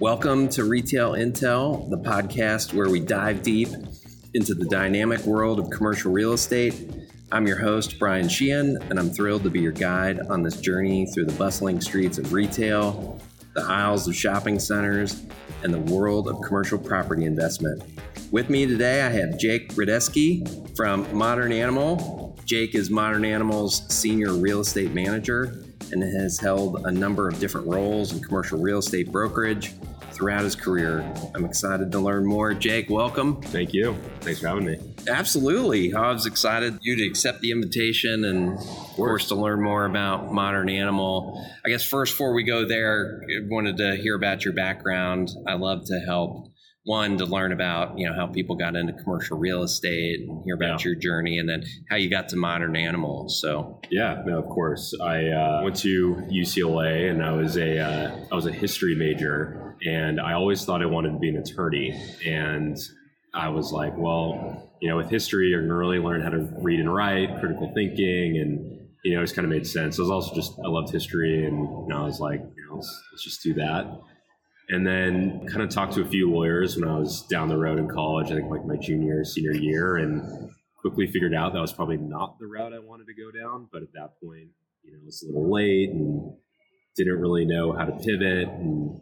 Welcome to Retail Intel, the podcast where we dive deep into the dynamic world of commercial real estate. I'm your host, Brian Sheehan, and I'm thrilled to be your guide on this journey through the bustling streets of retail, the aisles of shopping centers, and the world of commercial property investment. With me today, I have Jake Radeski from Modern Animal. Jake is Modern Animal's senior real estate manager and has held a number of different roles in commercial real estate brokerage throughout his career. I'm excited to learn more. Jake, welcome. Thank you. Thanks for having me. Absolutely. I was excited you to accept the invitation and, of course, to learn more about Modern Animal. I guess first, before we go there, I wanted to hear about your background. I love to help one to learn about you know how people got into commercial real estate and hear about yeah. your journey and then how you got to modern animals so yeah no of course i uh, went to ucla and i was a uh, I was a history major and i always thought i wanted to be an attorney. And i was like well you know with history you're going to really learn how to read and write critical thinking and you know it's kind of made sense. I was also just i loved history and you know, i was like you know let's, let's just do that. And then kind of talked to a few lawyers when I was down the road in college, I think like my junior, senior year, and quickly figured out that was probably not the route I wanted to go down. But at that point, you know, it was a little late and didn't really know how to pivot and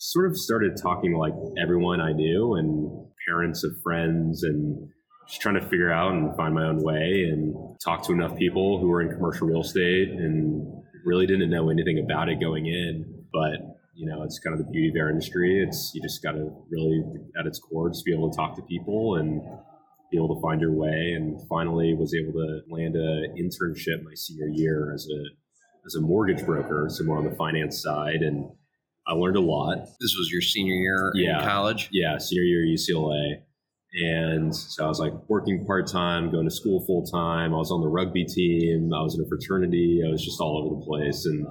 sort of started talking to like everyone I knew and parents of friends and just trying to figure out and find my own way and talk to enough people who were in commercial real estate and really didn't know anything about it going in. But you know, it's kind of the beauty of our industry. It's you just got to really, at its core, just be able to talk to people and be able to find your way. And finally, was able to land an internship my senior year as a as a mortgage broker, so more on the finance side, and I learned a lot. This was your senior year yeah, in college. Yeah, senior year UCLA. And so I was like working part time, going to school full time. I was on the rugby team. I was in a fraternity. I was just all over the place. And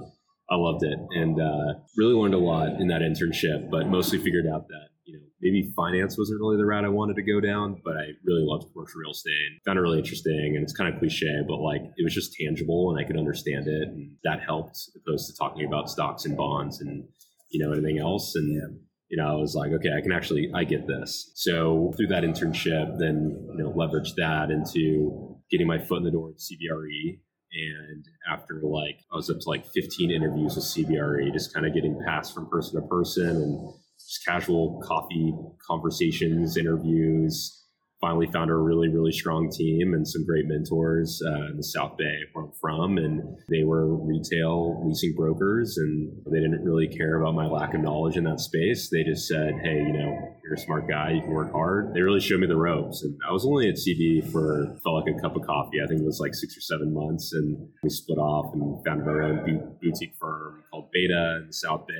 I loved it and uh, really learned a lot in that internship, but mostly figured out that you know maybe finance wasn't really the route I wanted to go down, but I really loved commercial real estate. Found it really interesting, and it's kind of cliche, but like it was just tangible, and I could understand it, and that helped opposed to talking about stocks and bonds and you know anything else. And yeah. you know, I was like, okay, I can actually I get this. So through that internship, then you know leveraged that into getting my foot in the door at CBRE and after like, I was up to like 15 interviews with CBRE, just kind of getting passed from person to person and just casual coffee conversations, interviews, finally found a really, really strong team and some great mentors uh, in the South Bay where I'm from. And they were retail leasing brokers and they didn't really care about my lack of knowledge in that space. They just said, hey, you know, you're a smart guy, you can work hard. They really showed me the ropes. And I was only at CB for, felt like a cup of coffee. I think it was like six or seven months. And we split off and founded our own boutique firm called Beta in the South Bay.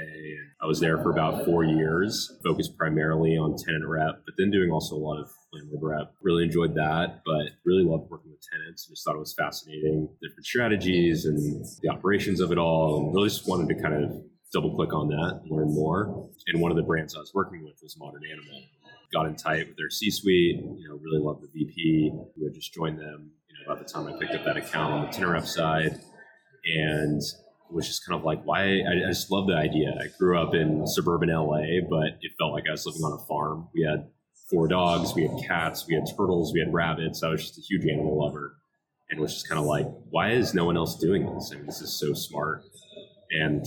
I was there for about four years, focused primarily on tenant rep, but then doing also a lot of landlord rep. Really enjoyed that, but really loved working with tenants. Just thought it was fascinating, different strategies and the operations of it all. And really just wanted to kind of double click on that, learn more. And one of the brands I was working with was Modern Animal. Got in tight with their C-suite. You know, really loved the VP who had just joined them. You know, by the time I picked up that account on the tenant rep side, and was just kind of like why I, just love the idea. I grew up in suburban LA, but it felt like I was living on a farm. We had four dogs, we had cats, we had turtles, we had rabbits. I was just a huge animal lover and was just kind of like, why is no one else doing this? I mean, this is so smart. And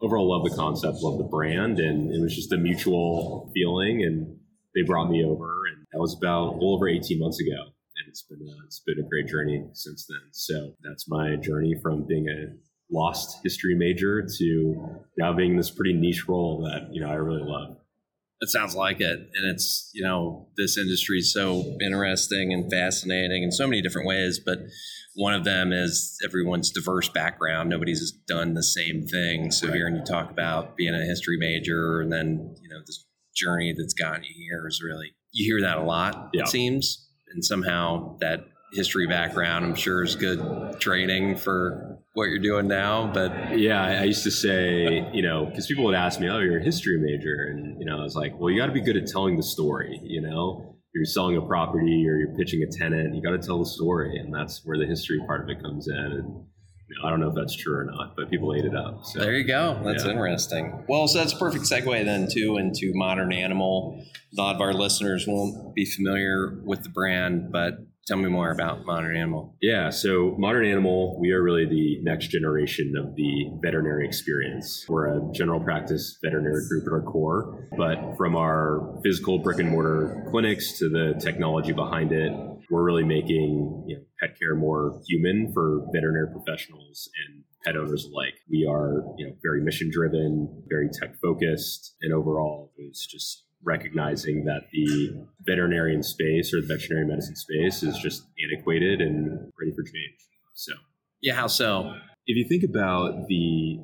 overall, love the concept, love the brand, and it was just a mutual feeling. And they brought me over, and that was about a little over 18 months ago. And it's been a, it's been a great journey since then. So that's my journey from being a lost history major to now being this pretty niche role that you know I really love. It sounds like it. And it's, you know, this industry is so interesting and fascinating in so many different ways. But one of them is everyone's diverse background. Nobody's done the same thing. So right. hearing you talk about being a history major and then, you know, this journey that's gotten you here is really, you hear that a lot, yeah. it seems. And somehow that history background, I'm sure is good training for what you're doing now. But yeah, I used to say, you know, because people would ask me, "Oh, you're a history major," and you know, I was like, "Well, you got to be good at telling the story." You know, you're selling a property or you're pitching a tenant, you got to tell the story, and that's where the history part of it comes in. And I don't know if that's true or not, but people ate it up. So. There you go. That's yeah. interesting. Well, so that's a perfect segue then too into Modern Animal. A lot of our listeners won't be familiar with the brand, but Tell me more about Modern Animal. Yeah, so Modern Animal, we are really the next generation of the veterinary experience. We're a general practice veterinary group at our core, but from our physical brick and mortar clinics to the technology behind it, we're really making you know, pet care more human for veterinary professionals and pet owners alike. We are, you know, very mission driven, very tech focused, and overall, it's just recognizing that the veterinarian space or the veterinary medicine space is just antiquated and ready for change. So, yeah, how so? If you think about the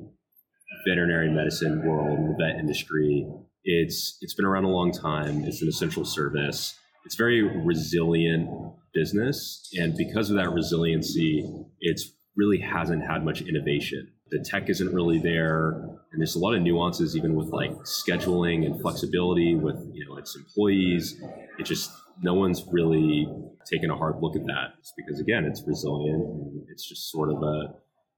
veterinary medicine world and the vet industry, it's it's been around a long time. It's an essential service. It's very resilient business, and because of that resiliency, it's really hasn't had much innovation the tech isn't really there and there's a lot of nuances even with like scheduling and flexibility with you know its employees. It just no one's really taken a hard look at that it's because again it's resilient and it's just sort of a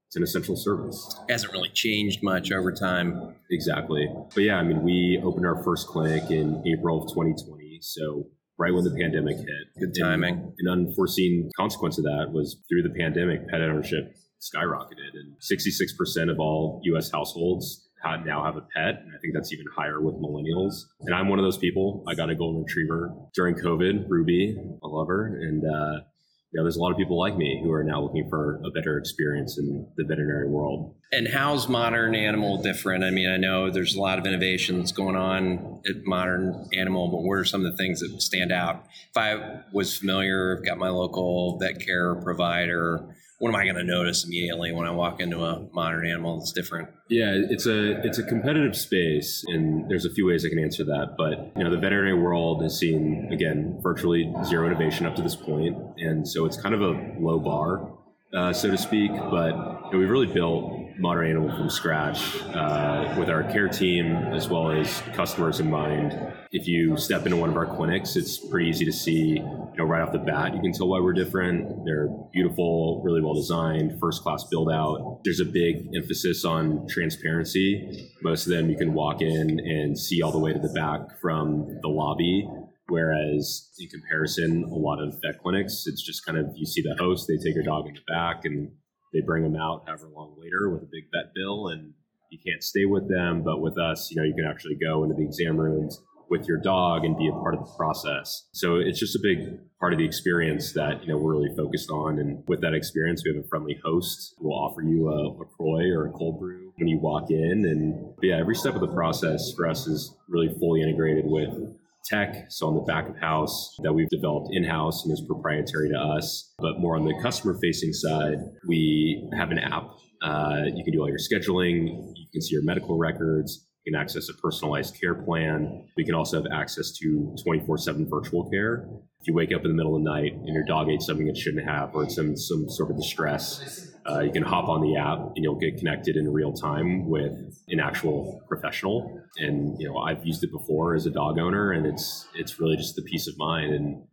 it's an essential service. It hasn't really changed much over time. Exactly. But yeah i mean we opened our first clinic in april of 2020 so right when the pandemic hit. Good timing. and an unforeseen consequence of that was through the pandemic pet ownership skyrocketed, and 66% of all U.S. households now have a pet, and I think that's even higher with millennials. And I'm one of those people. I got a golden retriever during COVID, Ruby, I love her, and uh, there's a lot of people like me who are now looking for a better experience in the veterinary world. And how's modern animal different? I mean, I know there's a lot of innovations going on at modern animal, but what are some of the things that stand out? If I was familiar, I've got my local vet care provider what am I going to notice immediately when I walk into a modern animal that's different? Yeah, it's a it's a competitive space, and there's a few ways I can answer that. But you know, the veterinary world has seen again virtually zero innovation up to this point, and so it's kind of a low bar, uh, so to speak. But you know, we've really built modern animal from scratch uh, with our care team as well as customers in mind. If you step into one of our clinics, it's pretty easy to see, you know, right off the bat, you can tell why we're different. They're beautiful, really well designed, first class build out. There's a big emphasis on transparency. Most of them you can walk in and see all the way to the back from the lobby. Whereas in comparison, a lot of vet clinics, it's just kind of you see the host, they take your dog in the back and they bring them out however long later with a big vet bill and you can't stay with them. But with us you know you can actually go into the exam rooms with your dog and be a part of the process. So it's just a big part of the experience that you know we're really focused on. And with that experience we have a friendly host who will offer you a LaCroix or a cold brew when you walk in. And yeah every step of the process for us is really fully integrated with tech, so on the back of house that we've developed in house and is proprietary to us. But more on the customer facing side, we have an app. Uh, you can do all your scheduling, you can see your medical records, you can access a personalized care plan. We can also have access to 24 7 virtual care. If you wake up in the middle of the night and your dog ate something it shouldn't have or it's in some sort of distress, uh, you can hop on the app and you'll get connected in real time with an actual professional. And you know, I've used it before as a dog owner, and it's it's really just the peace of mind. And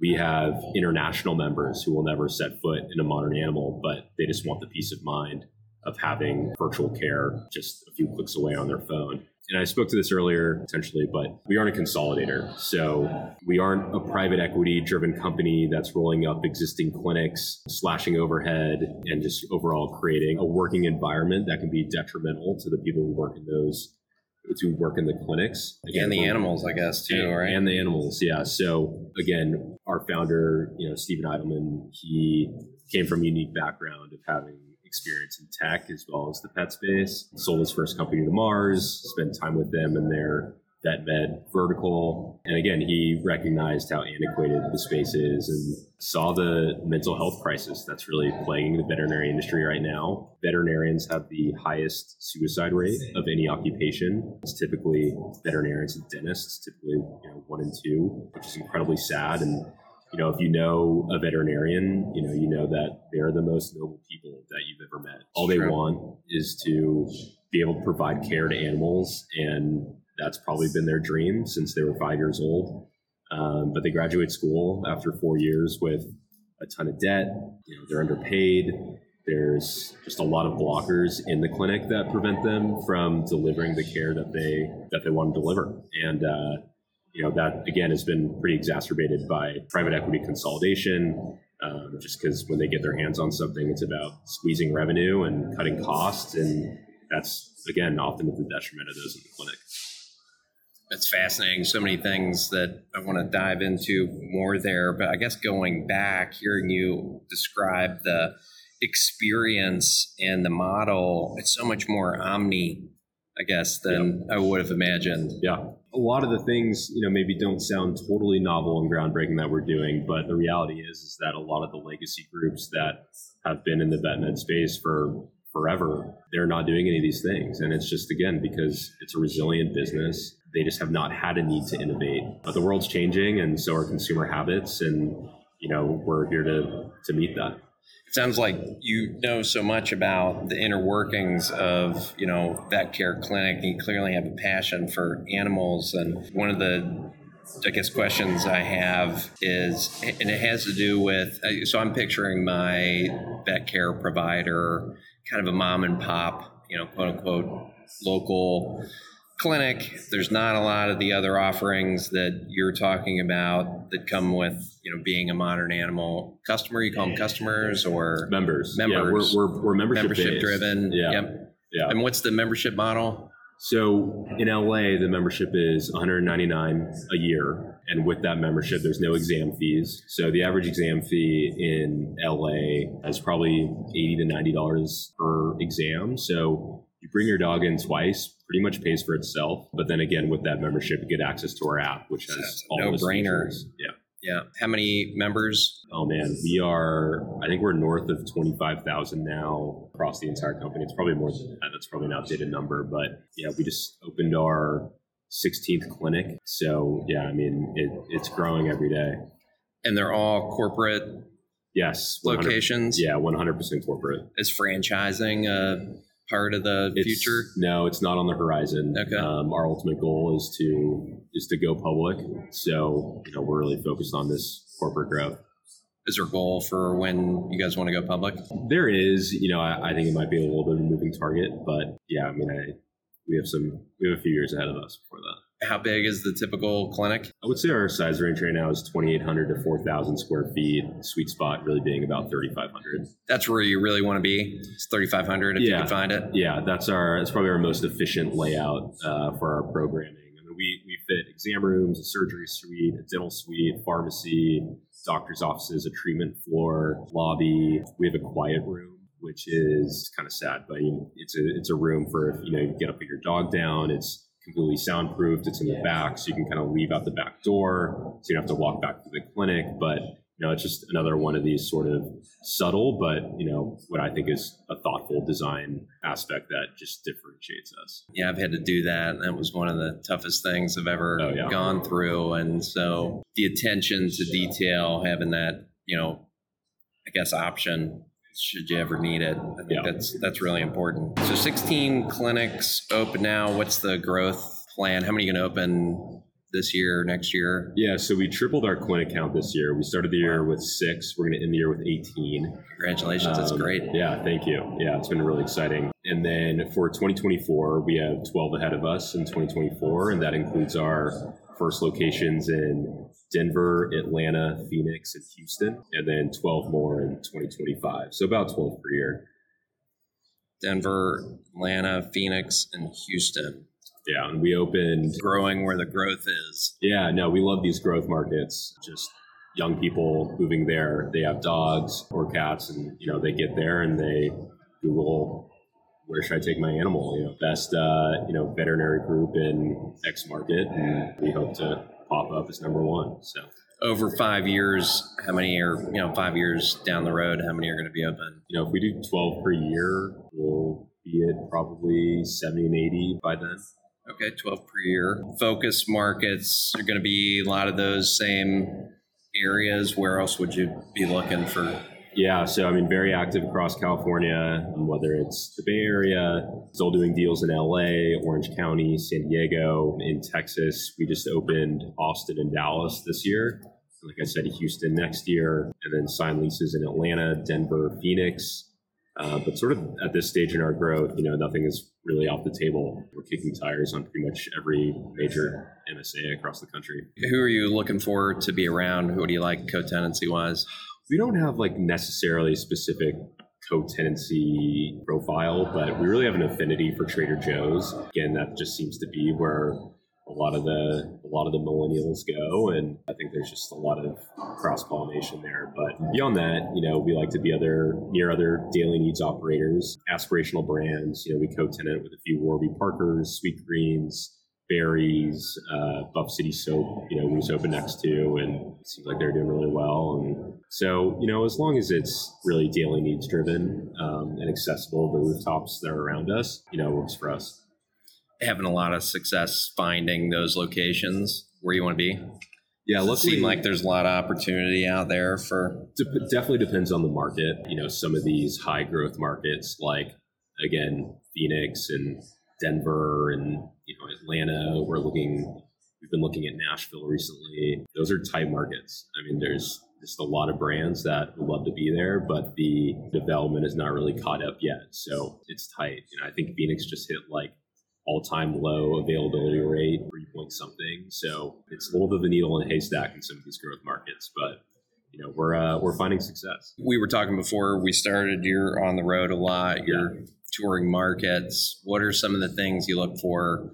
we have international members who will never set foot in a modern animal, but they just want the peace of mind of having virtual care just a few clicks away on their phone. And I spoke to this earlier potentially, but we aren't a consolidator. So we aren't a private equity driven company that's rolling up existing clinics, slashing overhead, and just overall creating a working environment that can be detrimental to the people who work in those to work in the clinics. Again, and the animals, I guess, too, and, right? And the animals, yeah. So again, our founder, you know, Steven Eidelman, he came from a unique background of having experience in tech as well as the pet space. Sold his first company to Mars, spent time with them in their vet med vertical. And again, he recognized how antiquated the space is and saw the mental health crisis that's really plaguing the veterinary industry right now. Veterinarians have the highest suicide rate of any occupation. It's typically veterinarians and dentists, typically you know, one and two, which is incredibly sad. And you know, if you know a veterinarian, you know, you know that they're the most noble people that you've ever met. All they want is to be able to provide care to animals, and that's probably been their dream since they were five years old. Um, but they graduate school after four years with a ton of debt. You know, they're underpaid, there's just a lot of blockers in the clinic that prevent them from delivering the care that they that they want to deliver and uh, you know that again has been pretty exacerbated by private equity consolidation um, just because when they get their hands on something it's about squeezing revenue and cutting costs and that's again often at the detriment of those in the clinic it's fascinating. So many things that I want to dive into more there. But I guess going back, hearing you describe the experience and the model, it's so much more omni, I guess, than I would have imagined. Yeah. A lot of the things, you know, maybe don't sound totally novel and groundbreaking that we're doing, but the reality is is that a lot of the legacy groups that have been in the vet med space for forever, they're not doing any of these things. And it's just again because it's a resilient business they just have not had a need to innovate. But the world's changing, and so are consumer habits, and you know we're here to to meet that. Sounds like you know so much about the inner workings of you know vet care clinic. You clearly have a passion for animals, and one of the I guess questions I have is, and it has to do with. Uh, so I'm picturing my vet care provider, kind of a mom and pop, you know, quote unquote, local clinic, there's not a lot of the other offerings that you're talking about that come with, you know, being a modern animal customer. You call them customers or members. Members. Yeah, we're, we're, we're membership, membership driven. Yeah. Yep. Yeah. And what's the membership model? So in LA, the membership is 199 a year, and with that membership, there's no exam fees. So the average exam fee in LA is probably 80 to 90 dollars per exam. So you bring your dog in twice, pretty much pays for itself. But then again, with that membership, you get access to our app, which has all no brainer. Yeah. Yeah. How many members? Oh man, we are. I think we're north of twenty five thousand now across the entire company. It's probably more than that. That's probably an outdated number, but yeah, we just opened our 16th clinic. So yeah, I mean, it, it's growing every day. And they're all corporate. Yes, locations. Yeah, 100% corporate. Is franchising uh, part of the it's, future? No, it's not on the horizon. Okay. Um, our ultimate goal is to is to go public. So you know we're really focused on this corporate growth. Is there a goal for when you guys want to go public? There is. You know, I, I think it might be a little bit of a moving target, but yeah, I mean, I we have some we have a few years ahead of us before that. How big is the typical clinic? I would say our size range right now is 2,800 to 4,000 square feet. Sweet spot really being about 3,500. That's where you really want to be. It's 3,500 if yeah. you can find it. Yeah, that's our. That's probably our most efficient layout uh, for our programming. I mean, we we fit exam rooms, a surgery suite, a dental suite, pharmacy, doctor's offices, a treatment floor, lobby. We have a quiet room which is kind of sad, but it's a it's a room for if you know you get up put your dog down. It's completely soundproofed. It's in the back, so you can kind of leave out the back door, so you don't have to walk back to the clinic. But you know, it's just another one of these sort of subtle, but you know, what I think is a thoughtful design aspect that just differentiates us. Yeah, I've had to do that. That was one of the toughest things I've ever oh, yeah. gone through, and so the attention to detail, having that, you know, I guess option should you ever need it. I think yeah. that's that's really important. So 16 clinics open now. What's the growth plan? How many are going to open this year, next year? Yeah, so we tripled our clinic count this year. We started the year with six. We're going to end the year with 18. Congratulations, um, that's great. Yeah, thank you. Yeah, it's been really exciting. And then for 2024, we have 12 ahead of us in 2024, and that includes our first locations in Denver, Atlanta, Phoenix, and Houston, and then 12 more in 2025. So about 12 per year. Denver, Atlanta, Phoenix, and Houston. Yeah, and we opened growing where the growth is. Yeah, no, we love these growth markets. Just young people moving there. They have dogs or cats, and you know they get there and they Google where should I take my animal? You know, best uh, you know veterinary group in X market, and we hope to pop up as number one. So over five years, how many are you know five years down the road? How many are going to be open? You know, if we do twelve per year, we'll be at probably seventy and eighty by then. Okay, twelve per year. Focus markets are going to be a lot of those same areas. Where else would you be looking for yeah, so I mean, very active across California, whether it's the Bay Area, still doing deals in LA, Orange County, San Diego, in Texas. We just opened Austin and Dallas this year. Like I said, Houston next year, and then signed leases in Atlanta, Denver, Phoenix. Uh, but sort of at this stage in our growth, you know, nothing is really off the table. We're kicking tires on pretty much every major MSA across the country. Who are you looking for to be around? Who do you like co-tenancy wise? We don't have like necessarily specific co-tenancy profile, but we really have an affinity for Trader Joe's. Again, that just seems to be where a lot of the a lot of the millennials go and i think there's just a lot of cross pollination there but beyond that you know we like to be other near other daily needs operators aspirational brands you know we co-tenant with a few warby parkers Sweetgreens Barry's uh, buff city soap you know we just opened next to and it seems like they're doing really well and so you know as long as it's really daily needs driven um, and accessible the rooftops that are around us you know works for us having a lot of success finding those locations where you want to be? Yeah, Does it seem like there's a lot of opportunity out there for. De- definitely depends on the market. You know, some of these high growth markets, like again Phoenix and Denver and you know Atlanta. We're looking. We've been looking at Nashville recently. Those are tight markets. I mean, there's just a lot of brands that would love to be there, but the development is not really caught up yet. So it's tight. You know, I think Phoenix just hit like all-time low availability rate, three point something. So it's a little bit of a needle in a haystack in some of these growth markets, but you know we're uh, we're finding success. We were talking before we started. You're on the road a lot. You're yeah. touring markets. What are some of the things you look for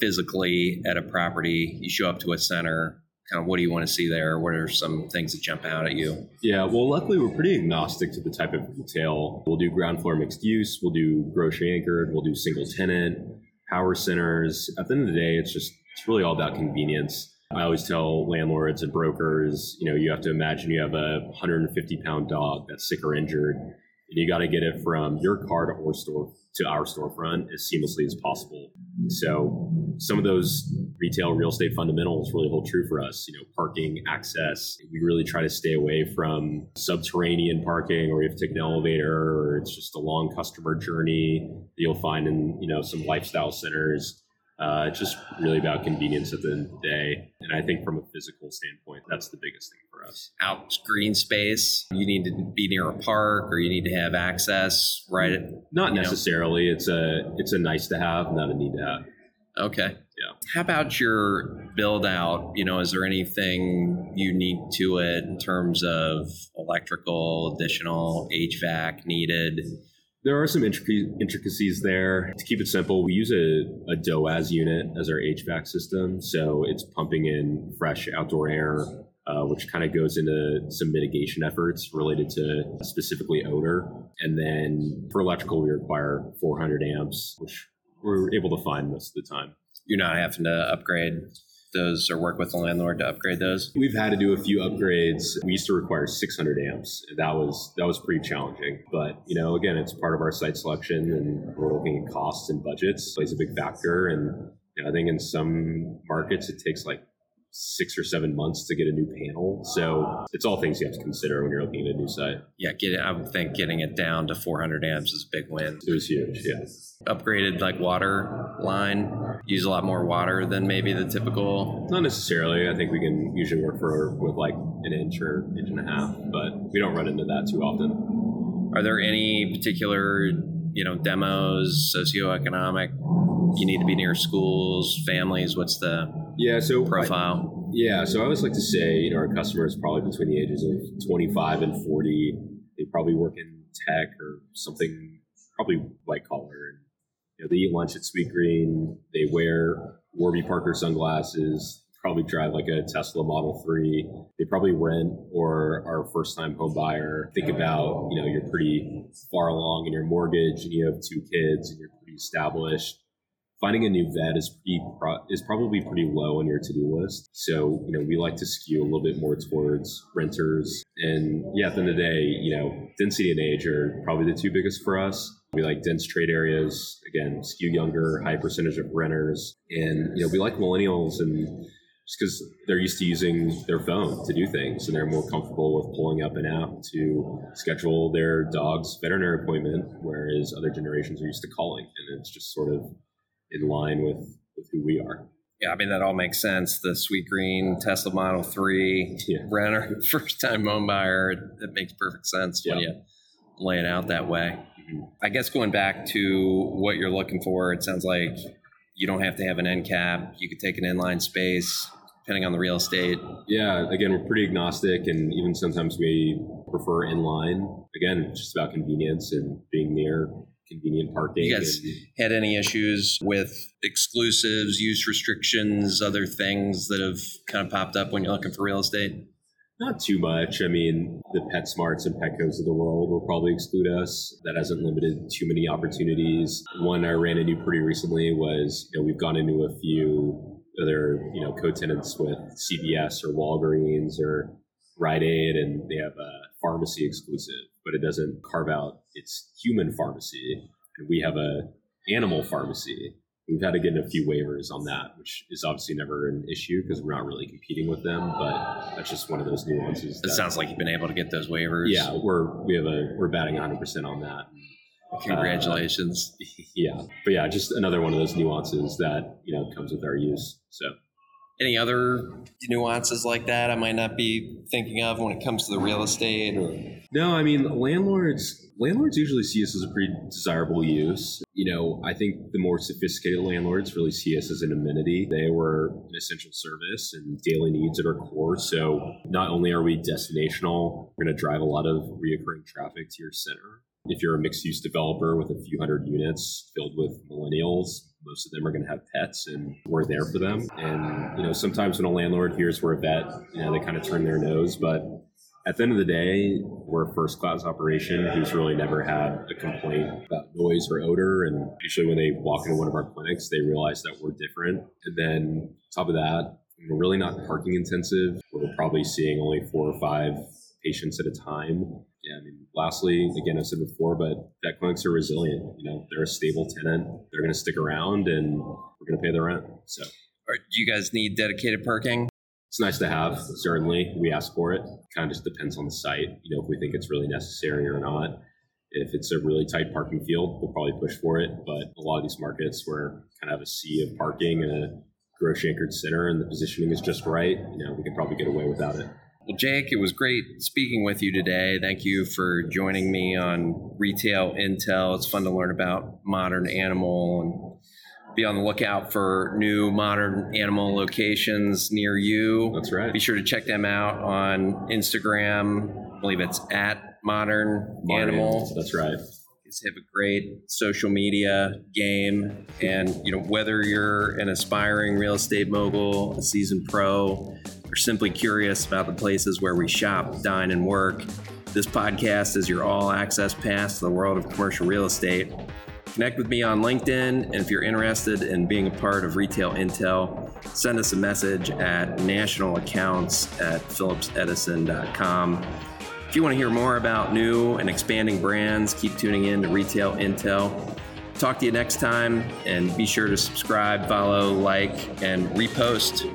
physically at a property? You show up to a center. Kind of what do you want to see there? What are some things that jump out at you? Yeah, well, luckily we're pretty agnostic to the type of retail. We'll do ground floor mixed use. We'll do grocery anchored. We'll do single tenant power centers. At the end of the day, it's just it's really all about convenience. I always tell landlords and brokers, you know, you have to imagine you have a 150 pound dog that's sick or injured, and you got to get it from your car to our store to our storefront as seamlessly as possible. So some of those retail real estate fundamentals really hold true for us. You know, parking, access. We really try to stay away from subterranean parking or you have to take an elevator or it's just a long customer journey that you'll find in, you know, some lifestyle centers. Uh, it's just really about convenience at the end of the day. And I think from a physical standpoint, that's the biggest thing for us. Out green space, you need to be near a park or you need to have access, right? Not necessarily. Know. It's a it's a nice to have, not a need to have. Okay. Yeah. How about your build out? You know, is there anything unique to it in terms of electrical, additional HVAC needed? There are some intricacies there. To keep it simple, we use a, a DOAS unit as our HVAC system. So it's pumping in fresh outdoor air, uh, which kind of goes into some mitigation efforts related to specifically odor. And then for electrical, we require 400 amps, which we're able to find most of the time. You're not having to upgrade those or work with the landlord to upgrade those? We've had to do a few upgrades. We used to require 600 amps. That was that was pretty challenging. But you know, again, it's part of our site selection, and we're looking at costs and budgets plays a big factor. And you know, I think in some markets it takes like six or seven months to get a new panel. So it's all things you have to consider when you're looking at a new site. Yeah, get it. I would think getting it down to 400 amps is a big win. It was huge. Yeah. Upgraded like water line, use a lot more water than maybe the typical. Not necessarily. I think we can usually work for with like an inch or inch and a half, but we don't run into that too often. Are there any particular you know demos socioeconomic you need to be near schools families what's the yeah so profile I, yeah so i always like to say you know our customers probably between the ages of 25 and 40 they probably work in tech or something probably white collar and you know they eat lunch at Sweetgreen they wear warby parker sunglasses probably drive like a Tesla Model 3. They probably rent or are a first time home buyer. Think about, you know, you're pretty far along in your mortgage and you have two kids and you're pretty established. Finding a new vet is pretty pro- is probably pretty low on your to do list. So you know we like to skew a little bit more towards renters. And yeah, at the end of the day, you know density and age are probably the two biggest for us. We like dense trade areas. Again, skew younger, high percentage of renters, and you know we like millennials and just because they're used to using their phone to do things and they're more comfortable with pulling up an app to schedule their dog's veterinary appointment, whereas other generations are used to calling. And it's just sort of in line with, with who we are. Yeah, I mean, that all makes sense. The sweet green Tesla Model 3 yeah. renter, first time home buyer, it, it makes perfect sense yeah. when you lay it out that way. Mm-hmm. I guess going back to what you're looking for, it sounds like you don't have to have an end cap. You could take an inline space, depending on the real estate. Yeah, again, we're pretty agnostic, and even sometimes we prefer inline. Again, just about convenience and being near convenient parking. You guys had any issues with exclusives, use restrictions, other things that have kind of popped up when you're looking for real estate? Not too much. I mean, the PetSmarts and Petcos of the world will probably exclude us. That hasn't limited too many opportunities. One I ran into pretty recently was, you know, we've gone into a few other, you know, co-tenants with CVS or Walgreens or Rite Aid, and they have a pharmacy exclusive, but it doesn't carve out its human pharmacy. And we have a animal pharmacy. We've had to get in a few waivers on that, which is obviously never an issue because we're not really competing with them. But that's just one of those nuances. It sounds like you've been able to get those waivers. yeah, we're we have a we're batting 100 percent on that. Uh, Congratulations. Yeah, but yeah, just another one of those nuances that you know comes with our use. So Any other nuances like that I might not be thinking of when it comes to the real estate or no, I mean landlords landlords usually see us as a pretty desirable use. You know, I think the more sophisticated landlords really see us as an amenity. They were an essential service and daily needs at our core. So not only are we destinational, we're going to drive a lot of reoccurring traffic to your center. If you're a mixed use developer with a few hundred units filled with millennials, most of them are going to have pets and we're there for them. And, you know, sometimes when a landlord hears we're a vet, you know, they kind of turn their nose. But at the end of the day, we're a first class operation who's really never had a complaint about noise or odor. And usually when they walk into one of our clinics, they realize that we're different. And then, top of that, we're really not parking intensive. We're probably seeing only four or five patients at a time. Yeah, I mean, lastly, again, I've said before, but vet clinics are resilient. You know, they're a stable tenant. They're going to stick around, and we're going to pay the rent. So do you guys need dedicated parking? It's nice to have. Certainly, we ask for it. Kind of just depends on the site. You know, if we think it's really necessary or not. If it's a really tight parking field, we'll probably push for it. But a lot of these markets where kind of have a sea of parking and a grocery anchored center, and the positioning is just right, you know, we could probably get away without it. Well, Jake, it was great speaking with you today. Thank you for joining me on Retail Intel. It's fun to learn about modern animal and be on the lookout for new modern animal locations near you. That's right. Be sure to check them out on Instagram. I believe it's at modern, Modern animal. That's right. Just have a great social media game, and you know whether you're an aspiring real estate mogul, a seasoned pro, or simply curious about the places where we shop, dine, and work. This podcast is your all-access pass to the world of commercial real estate. Connect with me on LinkedIn, and if you're interested in being a part of Retail Intel, send us a message at nationalaccounts at phillipsedison.com. If you want to hear more about new and expanding brands, keep tuning in to Retail Intel. Talk to you next time, and be sure to subscribe, follow, like, and repost